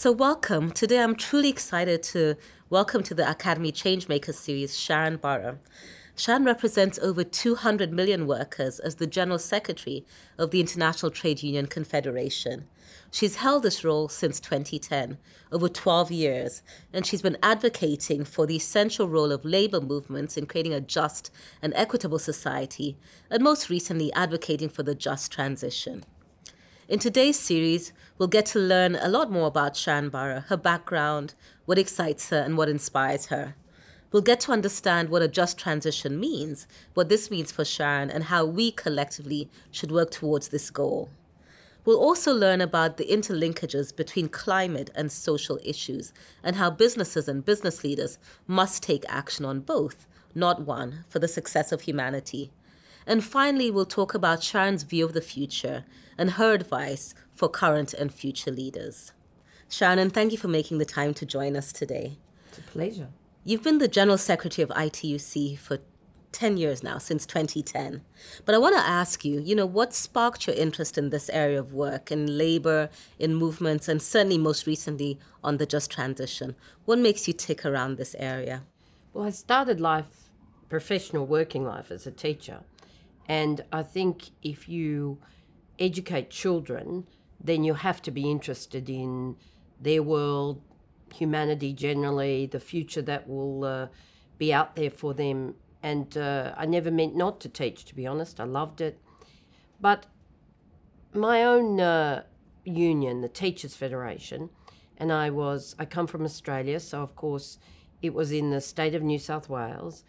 So, welcome. Today, I'm truly excited to welcome to the Academy Changemakers series Sharan Burrow. Sharan represents over 200 million workers as the General Secretary of the International Trade Union Confederation. She's held this role since 2010, over 12 years, and she's been advocating for the essential role of labor movements in creating a just and equitable society, and most recently, advocating for the just transition. In today's series, we'll get to learn a lot more about Sharan Burrow, her background, what excites her, and what inspires her. We'll get to understand what a just transition means, what this means for Sharan, and how we collectively should work towards this goal. We'll also learn about the interlinkages between climate and social issues, and how businesses and business leaders must take action on both, not one, for the success of humanity. And finally, we'll talk about Sharan's view of the future and her advice for current and future leaders. Sharan, thank you for making the time to join us today. It's a pleasure. You've been the General Secretary of ITUC for 10 years now, since 2010. But I want to ask you, you know, what sparked your interest in this area of work, in labor, in movements, and certainly most recently on the just transition? What makes you tick around this area? Well, I started life, professional working life, as a teacher. And I think if you educate children, then you have to be interested in their world, humanity generally, the future that will uh, be out there for them. And uh, I never meant not to teach, to be honest. I loved it. But my own uh, union, the Teachers Federation, and I was, I come from Australia, so of course it was in the state of New South Wales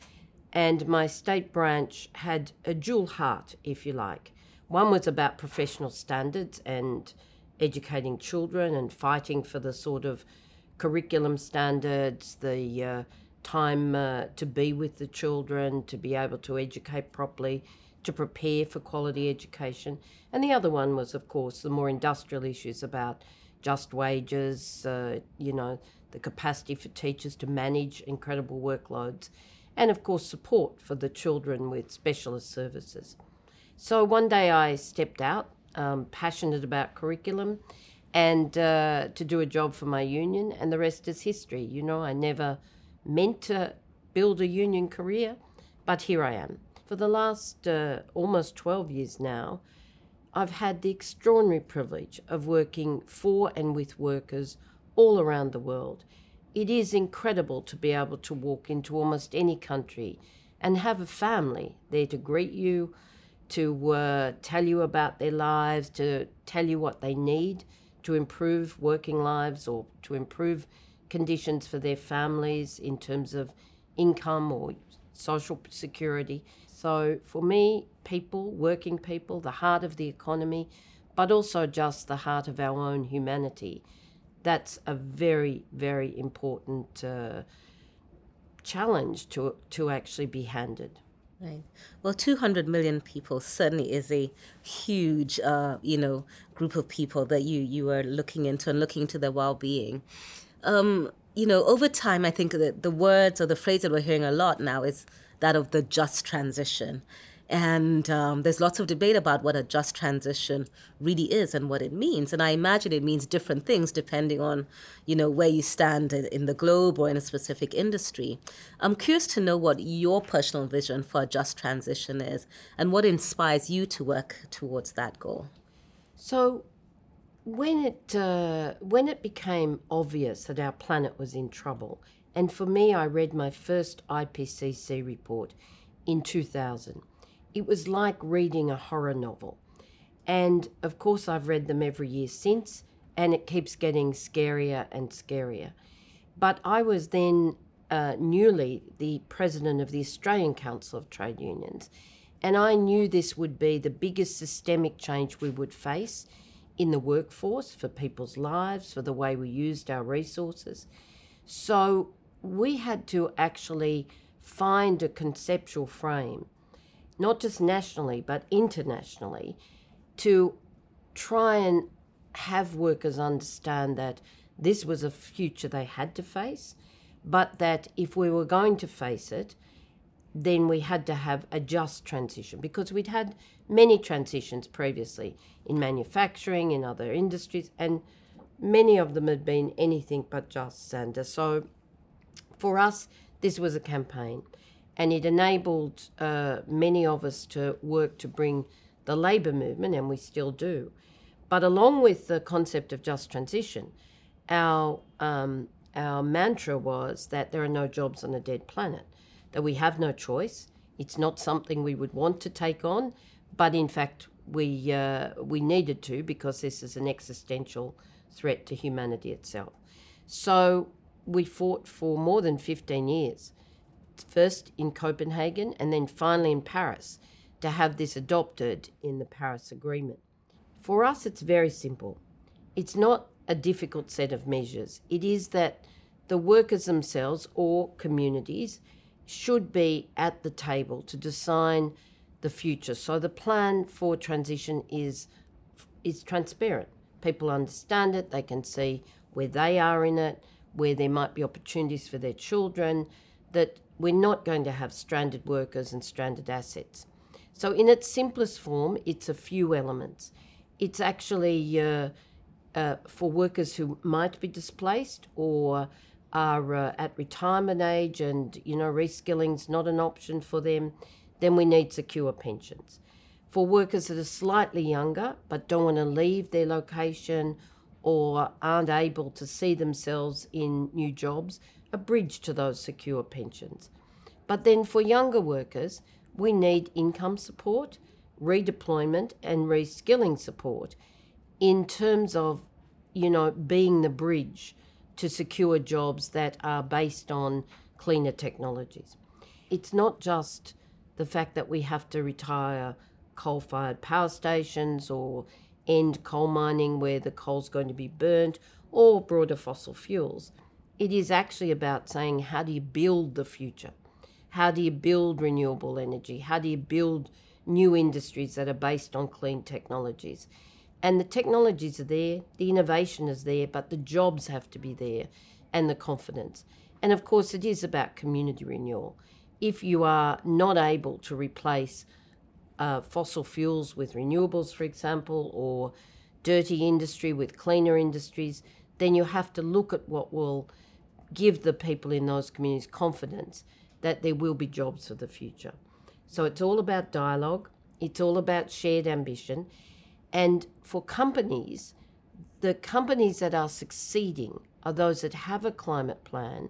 and my state branch had a dual heart, if you like. One was about professional standards and educating children and fighting for the sort of curriculum standards, the uh, time uh, to be with the children, to be able to educate properly, to prepare for quality education. And the other one was, of course, the more industrial issues about just wages, uh, you know, the capacity for teachers to manage incredible workloads and of course support for the children with specialist services. So one day I stepped out, um, passionate about curriculum, and uh, to do a job for my union, and the rest is history. You know, I never meant to build a union career, but here I am. For the last uh, almost 12 years now, I've had the extraordinary privilege of working for and with workers all around the world it is incredible to be able to walk into almost any country and have a family there to greet you, to uh, tell you about their lives, to tell you what they need to improve working lives or to improve conditions for their families in terms of income or social security. So, for me, people, working people, the heart of the economy, but also just the heart of our own humanity that's a very, very important uh, challenge to, to actually be handed. Right. Well, 200 million people certainly is a huge, uh, you know, group of people that you, you are looking into and looking into their well-being. Um, you know, over time, I think that the words or the phrase that we're hearing a lot now is that of the just transition. And um, there's lots of debate about what a just transition really is and what it means. And I imagine it means different things depending on, you know, where you stand in the globe or in a specific industry. I'm curious to know what your personal vision for a just transition is and what inspires you to work towards that goal. So, when it uh, when it became obvious that our planet was in trouble, and for me, I read my first IPCC report in 2000 it was like reading a horror novel. And of course, I've read them every year since, and it keeps getting scarier and scarier. But I was then uh, newly the president of the Australian Council of Trade Unions, and I knew this would be the biggest systemic change we would face in the workforce for people's lives, for the way we used our resources. So we had to actually find a conceptual frame not just nationally, but internationally, to try and have workers understand that this was a future they had to face, but that if we were going to face it, then we had to have a just transition because we'd had many transitions previously in manufacturing, in other industries, and many of them had been anything but just, Sanda. So for us, this was a campaign, and it enabled uh, many of us to work to bring the labour movement, and we still do. But along with the concept of just transition, our um, our mantra was that there are no jobs on a dead planet, that we have no choice. It's not something we would want to take on, but in fact we uh, we needed to because this is an existential threat to humanity itself. So we fought for more than 15 years, first in Copenhagen and then finally in Paris, to have this adopted in the Paris Agreement. For us, it's very simple. It's not a difficult set of measures. It is that the workers themselves or communities should be at the table to design the future. So the plan for transition is is transparent. People understand it, they can see where they are in it, where there might be opportunities for their children, that we're not going to have stranded workers and stranded assets. So, in its simplest form, it's a few elements. It's actually uh, uh, for workers who might be displaced or are uh, at retirement age and you know reskilling's not an option for them then we need secure pensions for workers that are slightly younger but don't want to leave their location or aren't able to see themselves in new jobs, a bridge to those secure pensions. But then for younger workers, we need income support, redeployment, and reskilling support in terms of, you know, being the bridge to secure jobs that are based on cleaner technologies. It's not just the fact that we have to retire coal fired power stations or end coal mining where the coal's going to be burnt or broader fossil fuels. It is actually about saying how do you build the future? How do you build renewable energy? How do you build new industries that are based on clean technologies? And the technologies are there, the innovation is there, but the jobs have to be there and the confidence. And of course, it is about community renewal. If you are not able to replace uh, fossil fuels with renewables, for example, or dirty industry with cleaner industries, then you have to look at what will give the people in those communities confidence that there will be jobs for the future. So it's all about dialogue, it's all about shared ambition. And for companies, the companies that are succeeding are those that have a climate plan,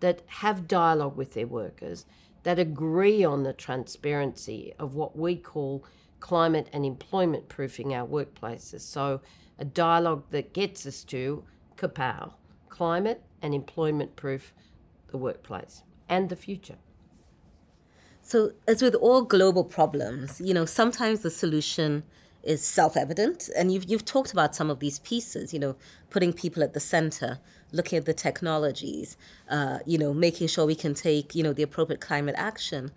that have dialogue with their workers, that agree on the transparency of what we call climate and employment proofing our workplaces. So, a dialogue that gets us to kapow, climate and employment proof the workplace and the future. So, as with all global problems, you know, sometimes the solution is self-evident and you've, you've talked about some of these pieces you know putting people at the center looking at the technologies uh, you know making sure we can take you know the appropriate climate action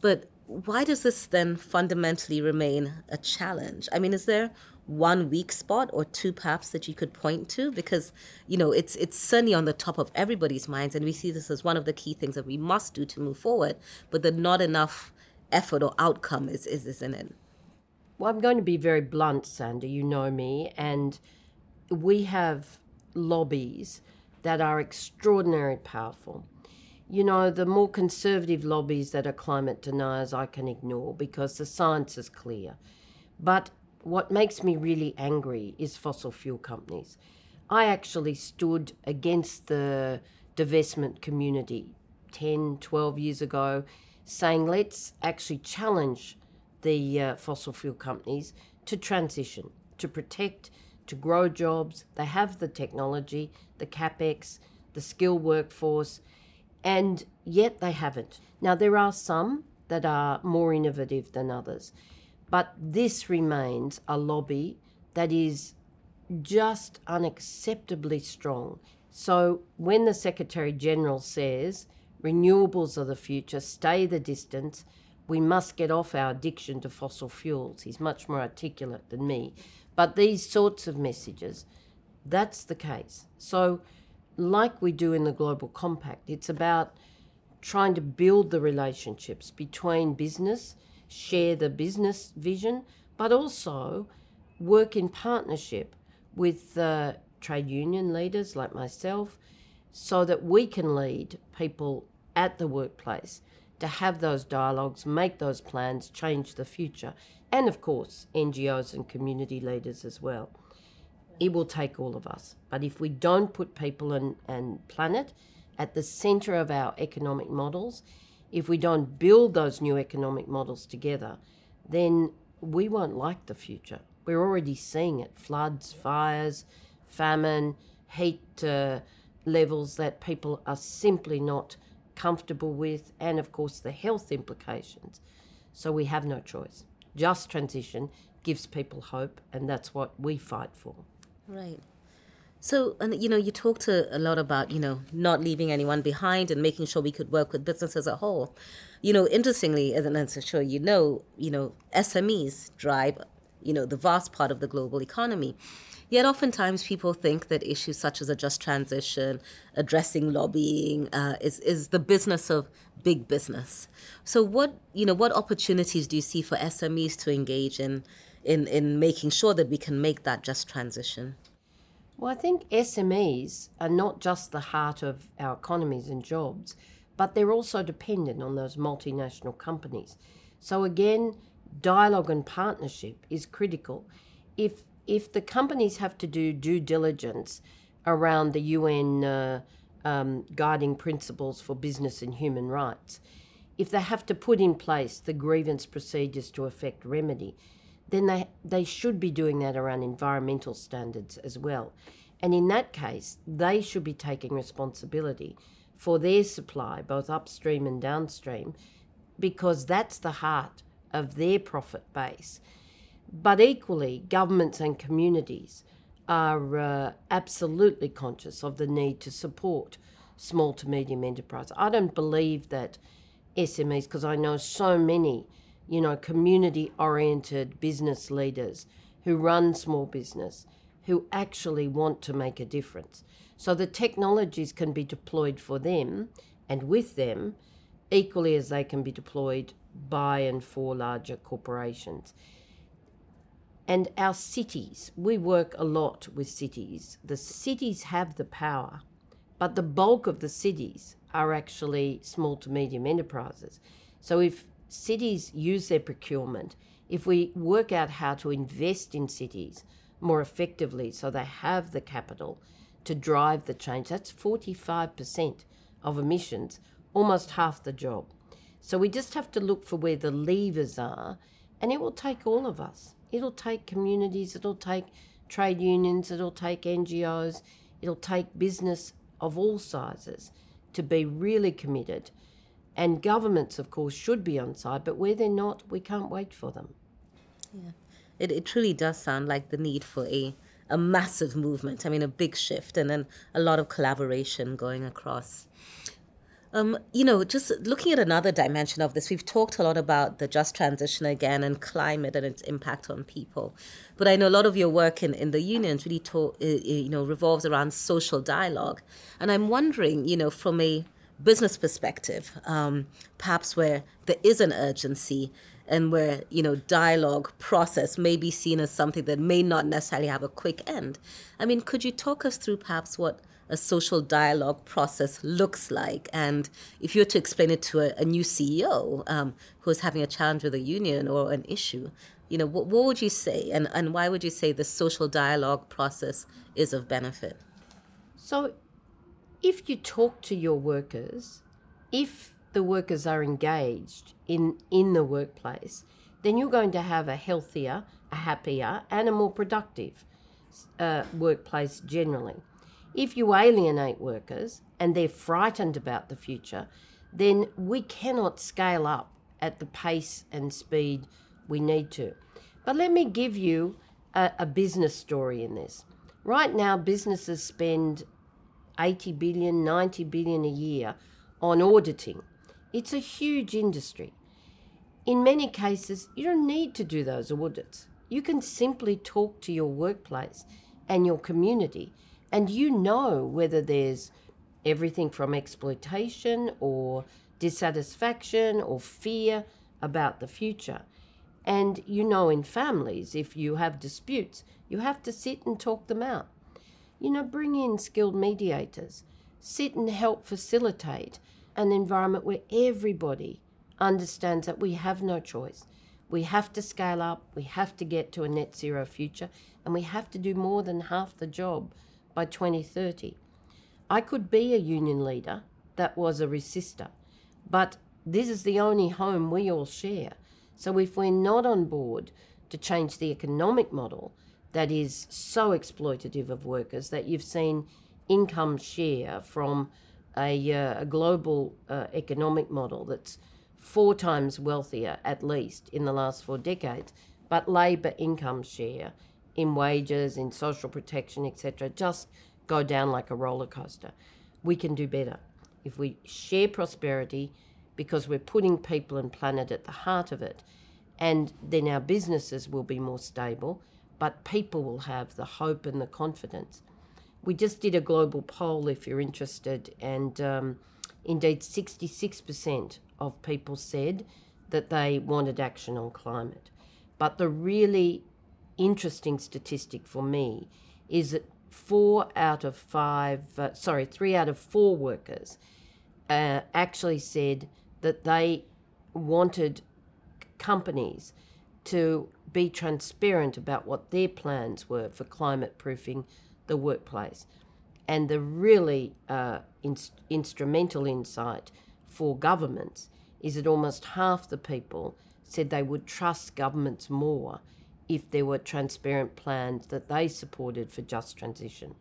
but why does this then fundamentally remain a challenge i mean is there one weak spot or two perhaps that you could point to because you know it's it's certainly on the top of everybody's minds and we see this as one of the key things that we must do to move forward but the not enough effort or outcome is is, is in it well, I'm going to be very blunt, Sanda. You know me. And we have lobbies that are extraordinarily powerful. You know, the more conservative lobbies that are climate deniers, I can ignore because the science is clear. But what makes me really angry is fossil fuel companies. I actually stood against the divestment community 10, 12 years ago, saying let's actually challenge the uh, fossil fuel companies to transition, to protect, to grow jobs. They have the technology, the capex, the skilled workforce, and yet they haven't. Now, there are some that are more innovative than others, but this remains a lobby that is just unacceptably strong. So, when the Secretary General says renewables are the future, stay the distance, we must get off our addiction to fossil fuels. He's much more articulate than me. But these sorts of messages, that's the case. So, like we do in the Global Compact, it's about trying to build the relationships between business, share the business vision, but also work in partnership with trade union leaders like myself so that we can lead people at the workplace to have those dialogues, make those plans, change the future, and of course, NGOs and community leaders as well. It will take all of us. But if we don't put people and, and planet at the center of our economic models, if we don't build those new economic models together, then we won't like the future. We're already seeing it floods, fires, famine, heat uh, levels that people are simply not comfortable with, and of course the health implications. So we have no choice. Just transition gives people hope, and that's what we fight for. Right. So, and you know, you talked a, a lot about, you know, not leaving anyone behind and making sure we could work with business as a whole. You know, interestingly, as I'm sure you know, you know, SMEs drive, you know, the vast part of the global economy. Yet oftentimes people think that issues such as a just transition, addressing lobbying, uh, is, is the business of big business. So what, you know, what opportunities do you see for SMEs to engage in, in, in making sure that we can make that just transition? Well, I think SMEs are not just the heart of our economies and jobs, but they're also dependent on those multinational companies. So again, dialogue and partnership is critical. If if the companies have to do due diligence around the UN uh, um, guiding principles for business and human rights, if they have to put in place the grievance procedures to effect remedy, then they, they should be doing that around environmental standards as well. And in that case, they should be taking responsibility for their supply, both upstream and downstream, because that's the heart of their profit base. But equally, governments and communities are uh, absolutely conscious of the need to support small to medium enterprise. I don't believe that SMEs, because I know so many, you know, community oriented business leaders who run small business who actually want to make a difference. So the technologies can be deployed for them and with them equally as they can be deployed by and for larger corporations. And our cities, we work a lot with cities. The cities have the power, but the bulk of the cities are actually small to medium enterprises. So if cities use their procurement, if we work out how to invest in cities more effectively so they have the capital to drive the change, that's 45% of emissions, almost half the job. So we just have to look for where the levers are, and it will take all of us. It'll take communities, it'll take trade unions, it'll take NGOs, it'll take business of all sizes to be really committed. And governments, of course, should be on side, but where they're not, we can't wait for them. Yeah. It, it truly does sound like the need for a, a massive movement. I mean, a big shift and then a lot of collaboration going across. Um, you know, just looking at another dimension of this, we've talked a lot about the just transition again and climate and its impact on people. But I know a lot of your work in, in the unions really, talk, you know, revolves around social dialogue. And I'm wondering, you know, from a business perspective, um, perhaps where there is an urgency and where you know dialogue process may be seen as something that may not necessarily have a quick end. I mean, could you talk us through perhaps what a social dialogue process looks like. And if you were to explain it to a, a new CEO um, who is having a challenge with a union or an issue, you know, what, what would you say? And, and why would you say the social dialogue process is of benefit? So, if you talk to your workers, if the workers are engaged in, in the workplace, then you're going to have a healthier, a happier, and a more productive uh, workplace generally. If you alienate workers and they're frightened about the future, then we cannot scale up at the pace and speed we need to. But let me give you a, a business story in this. Right now, businesses spend 80 billion, 90 billion a year on auditing. It's a huge industry. In many cases, you don't need to do those audits. You can simply talk to your workplace and your community and you know whether there's everything from exploitation or dissatisfaction or fear about the future. And you know, in families, if you have disputes, you have to sit and talk them out. You know, bring in skilled mediators, sit and help facilitate an environment where everybody understands that we have no choice. We have to scale up, we have to get to a net zero future, and we have to do more than half the job by 2030. I could be a union leader that was a resistor, but this is the only home we all share. So if we're not on board to change the economic model that is so exploitative of workers that you've seen income share from a, uh, a global uh, economic model that's four times wealthier at least in the last four decades, but labour income share in wages, in social protection, etc., just go down like a roller coaster. We can do better if we share prosperity because we're putting people and planet at the heart of it, and then our businesses will be more stable, but people will have the hope and the confidence. We just did a global poll, if you're interested, and um, indeed 66% of people said that they wanted action on climate. But the really interesting statistic for me is that four out of five, uh, sorry, three out of four workers uh, actually said that they wanted companies to be transparent about what their plans were for climate proofing the workplace. And the really uh, in- instrumental insight for governments is that almost half the people said they would trust governments more if there were transparent plans that they supported for just transition.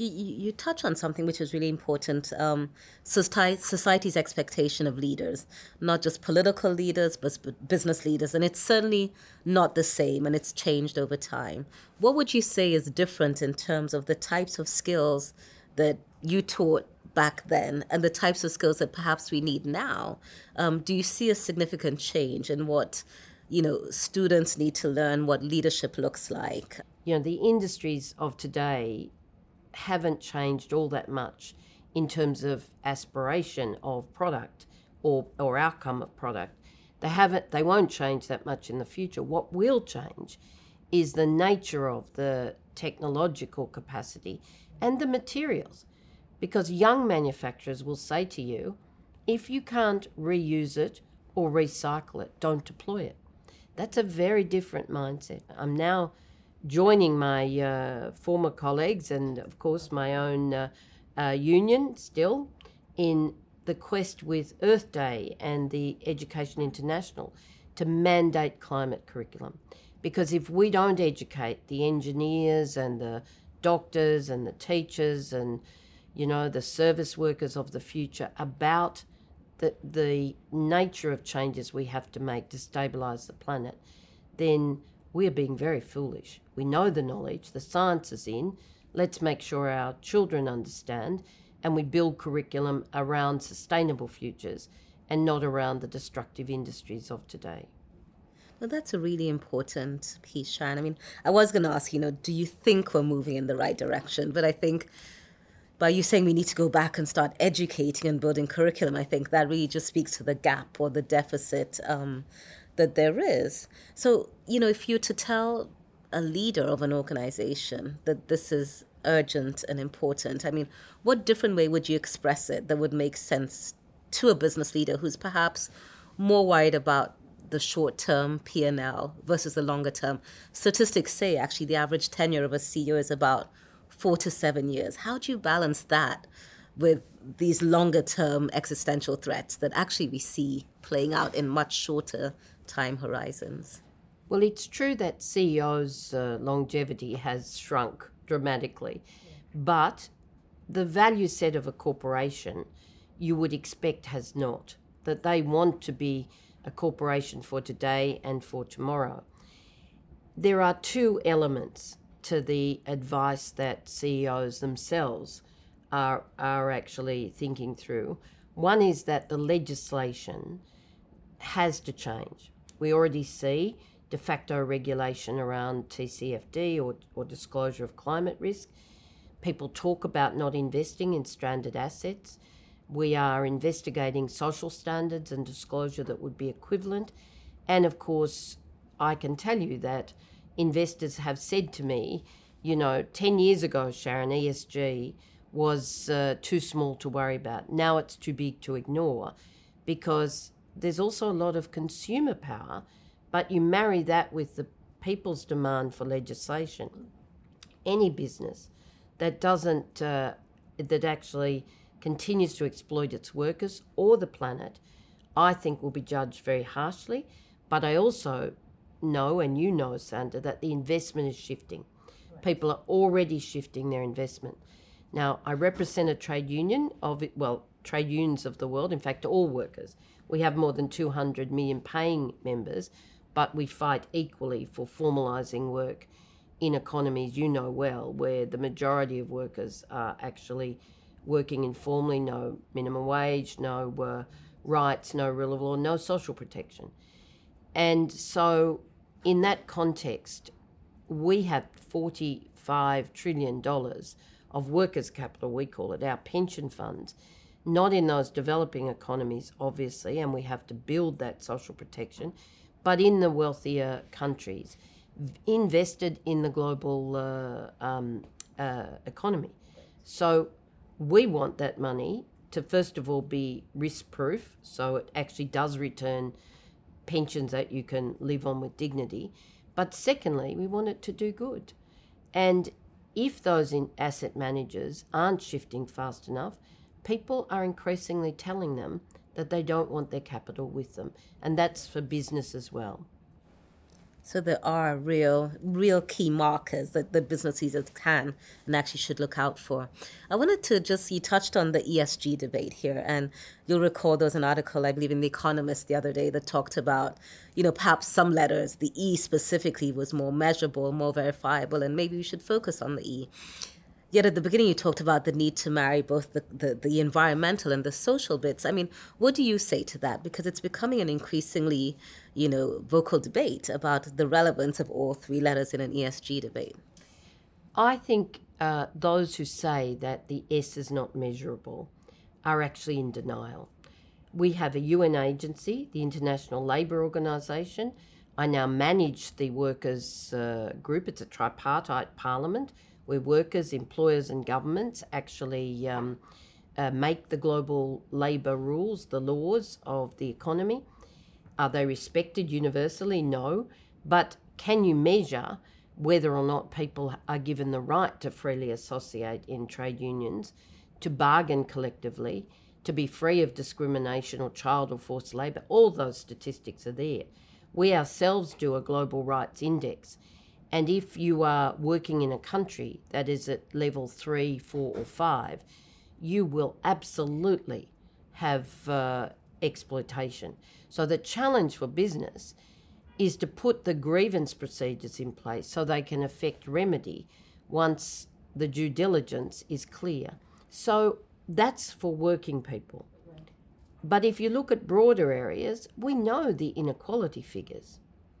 You, you, touch on something which is really important um, society's expectation of leaders, not just political leaders, but business leaders. And it's certainly not the same and it's changed over time. What would you say is different in terms of the types of skills that you taught back then and the types of skills that perhaps we need now? Um, do you see a significant change in what you know students need to learn what leadership looks like? You know, the industries of today haven't changed all that much in terms of aspiration of product or, or outcome of product. They haven't they won't change that much in the future. What will change is the nature of the technological capacity and the materials because young manufacturers will say to you, if you can't reuse it or recycle it, don't deploy it. That's a very different mindset. I'm now joining my uh, former colleagues and, of course, my own uh, uh, union still in the quest with Earth Day and the Education International to mandate climate curriculum. Because if we don't educate the engineers and the doctors and the teachers and you know, the service workers of the future about the, the nature of changes we have to make to stabilise the planet, then we're being very foolish. We know the knowledge, the science is in. Let's make sure our children understand and we build curriculum around sustainable futures and not around the destructive industries of today. Well, that's a really important piece, Sharan. I mean, I was going to ask, you know, do you think we're moving in the right direction? But I think by you saying we need to go back and start educating and building curriculum, I think that really just speaks to the gap or the deficit um, that there is. So, you know, if you're to tell a leader of an organization that this is urgent and important, I mean, what different way would you express it that would make sense to a business leader who's perhaps more worried about the short term P&L versus the longer term? Statistics say actually the average tenure of a CEO is about four to seven years. How do you balance that with these longer term existential threats that actually we see playing out in much shorter time horizons? Well, it's true that CEOs' uh, longevity has shrunk dramatically, but the value set of a corporation you would expect has not. That they want to be a corporation for today and for tomorrow. There are two elements to the advice that CEOs themselves are, are actually thinking through. One is that the legislation has to change. We already see de facto regulation around TCFD or, or disclosure of climate risk. People talk about not investing in stranded assets. We are investigating social standards and disclosure that would be equivalent. And of course, I can tell you that investors have said to me You know, 10 years ago, Sharan, ESG was uh, too small to worry about. Now it's too big to ignore because there's also a lot of consumer power, but you marry that with the people's demand for legislation. Any business that doesn't, uh, that actually continues to exploit its workers or the planet, I think will be judged very harshly. But I also know, and you know, Sandra, that the investment is shifting. Right. People are already shifting their investment. Now, I represent a trade union of it, well, trade unions of the world, in fact, all workers. We have more than 200 million paying members, but we fight equally for formalising work in economies you know well, where the majority of workers are actually working informally, no minimum wage, no uh, rights, no rule of law, no social protection. And so, in that context, we have $45 trillion of workers' capital, we call it, our pension funds, not in those developing economies, obviously, and we have to build that social protection, but in the wealthier countries, invested in the global uh, um, uh, economy. So we want that money to, first of all, be risk proof, so it actually does return pensions that you can live on with dignity. But secondly, we want it to do good. And if those asset managers aren't shifting fast enough, people are increasingly telling them that they don't want their capital with them. And that's for business as well. So there are real, real key markers that the business can and actually should look out for. I wanted to just, you touched on the ESG debate here, and you'll recall there was an article, I believe, in The Economist the other day that talked about, you know, perhaps some letters, the E specifically was more measurable, more verifiable, and maybe we should focus on the E. Yet at the beginning, you talked about the need to marry both the, the, the, environmental and the social bits. I mean, what do you say to that? Because it's becoming an increasingly, you know, vocal debate about the relevance of all three letters in an ESG debate. I think uh, those who say that the S is not measurable are actually in denial. We have a UN agency, the International Labour Organization. I now manage the workers' uh, group. It's a tripartite parliament where workers, employers, and governments actually um, uh, make the global labour rules, the laws of the economy. Are they respected universally? No. But can you measure whether or not people are given the right to freely associate in trade unions, to bargain collectively, to be free of discrimination or child or forced labour? All those statistics are there. We ourselves do a global rights index and if you are working in a country that is at level three, four, or five, you will absolutely have uh, exploitation. So the challenge for business is to put the grievance procedures in place so they can effect remedy once the due diligence is clear. So that's for working people. But if you look at broader areas, we know the inequality figures.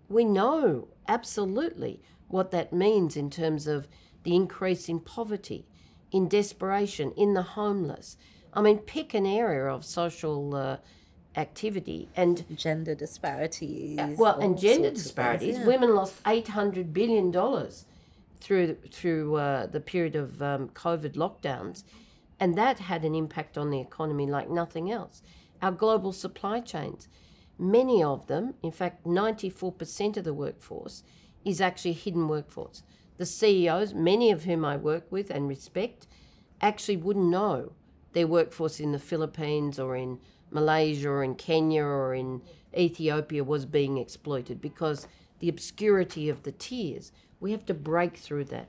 We know absolutely what that means in terms of the increase in poverty, in desperation, in the homeless. I mean, pick an area of social uh, activity and gender disparities. Uh, well, and gender disparities. Things, yeah. Women lost eight hundred billion dollars through through uh, the period of um, COVID lockdowns, and that had an impact on the economy like nothing else. Our global supply chains, many of them, in fact, ninety four percent of the workforce is actually a hidden workforce. The CEOs, many of whom I work with and respect, actually wouldn't know their workforce in the Philippines or in Malaysia or in Kenya or in Ethiopia was being exploited because the obscurity of the tiers. We have to break through that.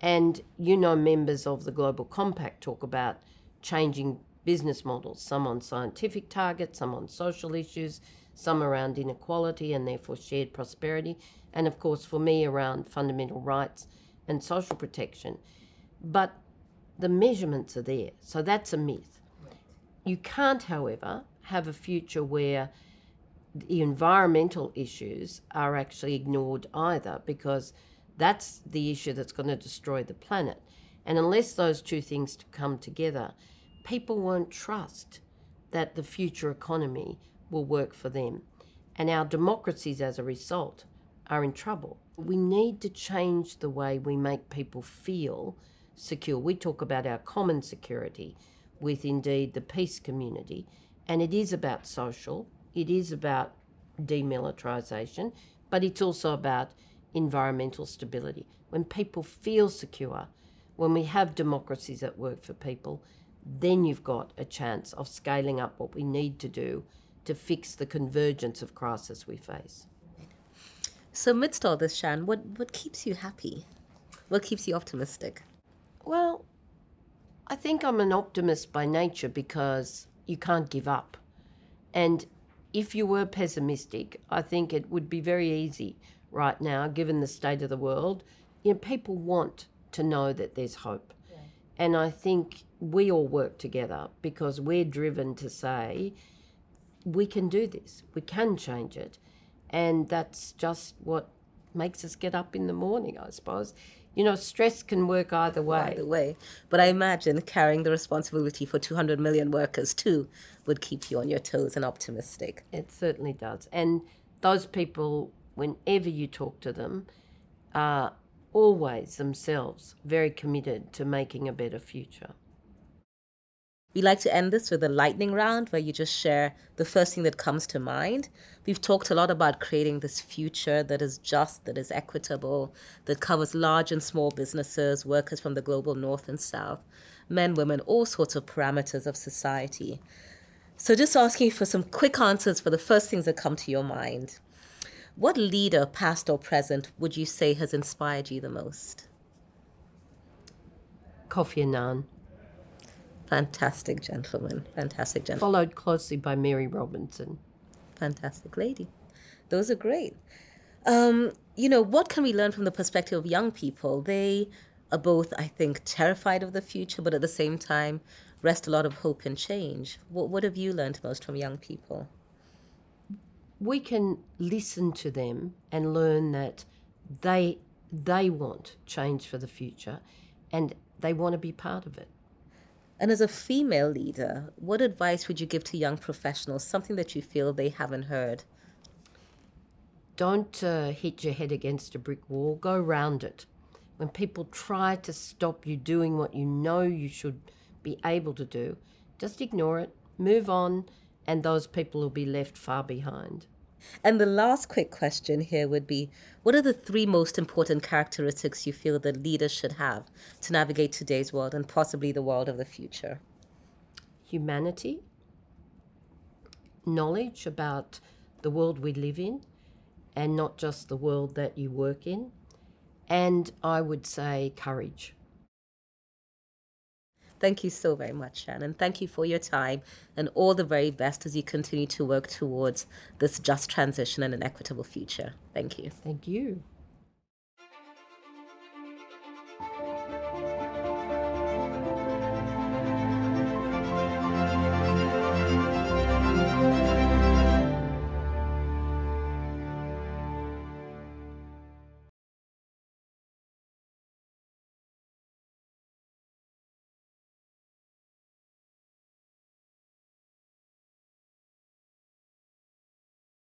And you know, members of the Global Compact talk about changing business models, some on scientific targets, some on social issues, some around inequality and therefore shared prosperity and of course for me around fundamental rights and social protection. But the measurements are there, so that's a myth. You can't, however, have a future where the environmental issues are actually ignored either, because that's the issue that's going to destroy the planet. And unless those two things come together, people won't trust that the future economy will work for them. And our democracies, as a result, are in trouble. We need to change the way we make people feel secure. We talk about our common security with indeed the peace community, and it is about social, it is about demilitarisation, but it's also about environmental stability. When people feel secure, when we have democracies that work for people, then you've got a chance of scaling up what we need to do to fix the convergence of crisis we face. So, amidst all this, Shan, what, what keeps you happy? What keeps you optimistic? Well, I think I'm an optimist by nature because you can't give up. And if you were pessimistic, I think it would be very easy right now, given the state of the world. You know, people want to know that there's hope. Yeah. And I think we all work together because we're driven to say, we can do this, we can change it. And that's just what makes us get up in the morning, I suppose. You know, stress can work either way. Either way. But I imagine carrying the responsibility for 200 million workers too would keep you on your toes and optimistic. It certainly does. And those people, whenever you talk to them, are always themselves very committed to making a better future. We like to end this with a lightning round where you just share the first thing that comes to mind. We've talked a lot about creating this future that is just, that is equitable, that covers large and small businesses, workers from the global north and south, men, women, all sorts of parameters of society. So, just asking for some quick answers for the first things that come to your mind. What leader, past or present, would you say has inspired you the most? Kofi Annan. Fantastic gentleman. Fantastic gentleman. Followed closely by Mary Robinson. Fantastic lady. Those are great. Um, you know, what can we learn from the perspective of young people? They are both, I think, terrified of the future, but at the same time, rest a lot of hope and change. What, what have you learned most from young people? We can listen to them and learn that they they want change for the future and they want to be part of it. And as a female leader, what advice would you give to young professionals, something that you feel they haven't heard? Don't uh, hit your head against a brick wall, go round it. When people try to stop you doing what you know you should be able to do, just ignore it, move on, and those people will be left far behind. And the last quick question here would be what are the three most important characteristics you feel that leaders should have to navigate today's world and possibly the world of the future? Humanity, knowledge about the world we live in, and not just the world that you work in, and I would say courage. Thank you so very much, Shannon. Thank you for your time and all the very best as you continue to work towards this just transition and an equitable future. Thank you. Thank you.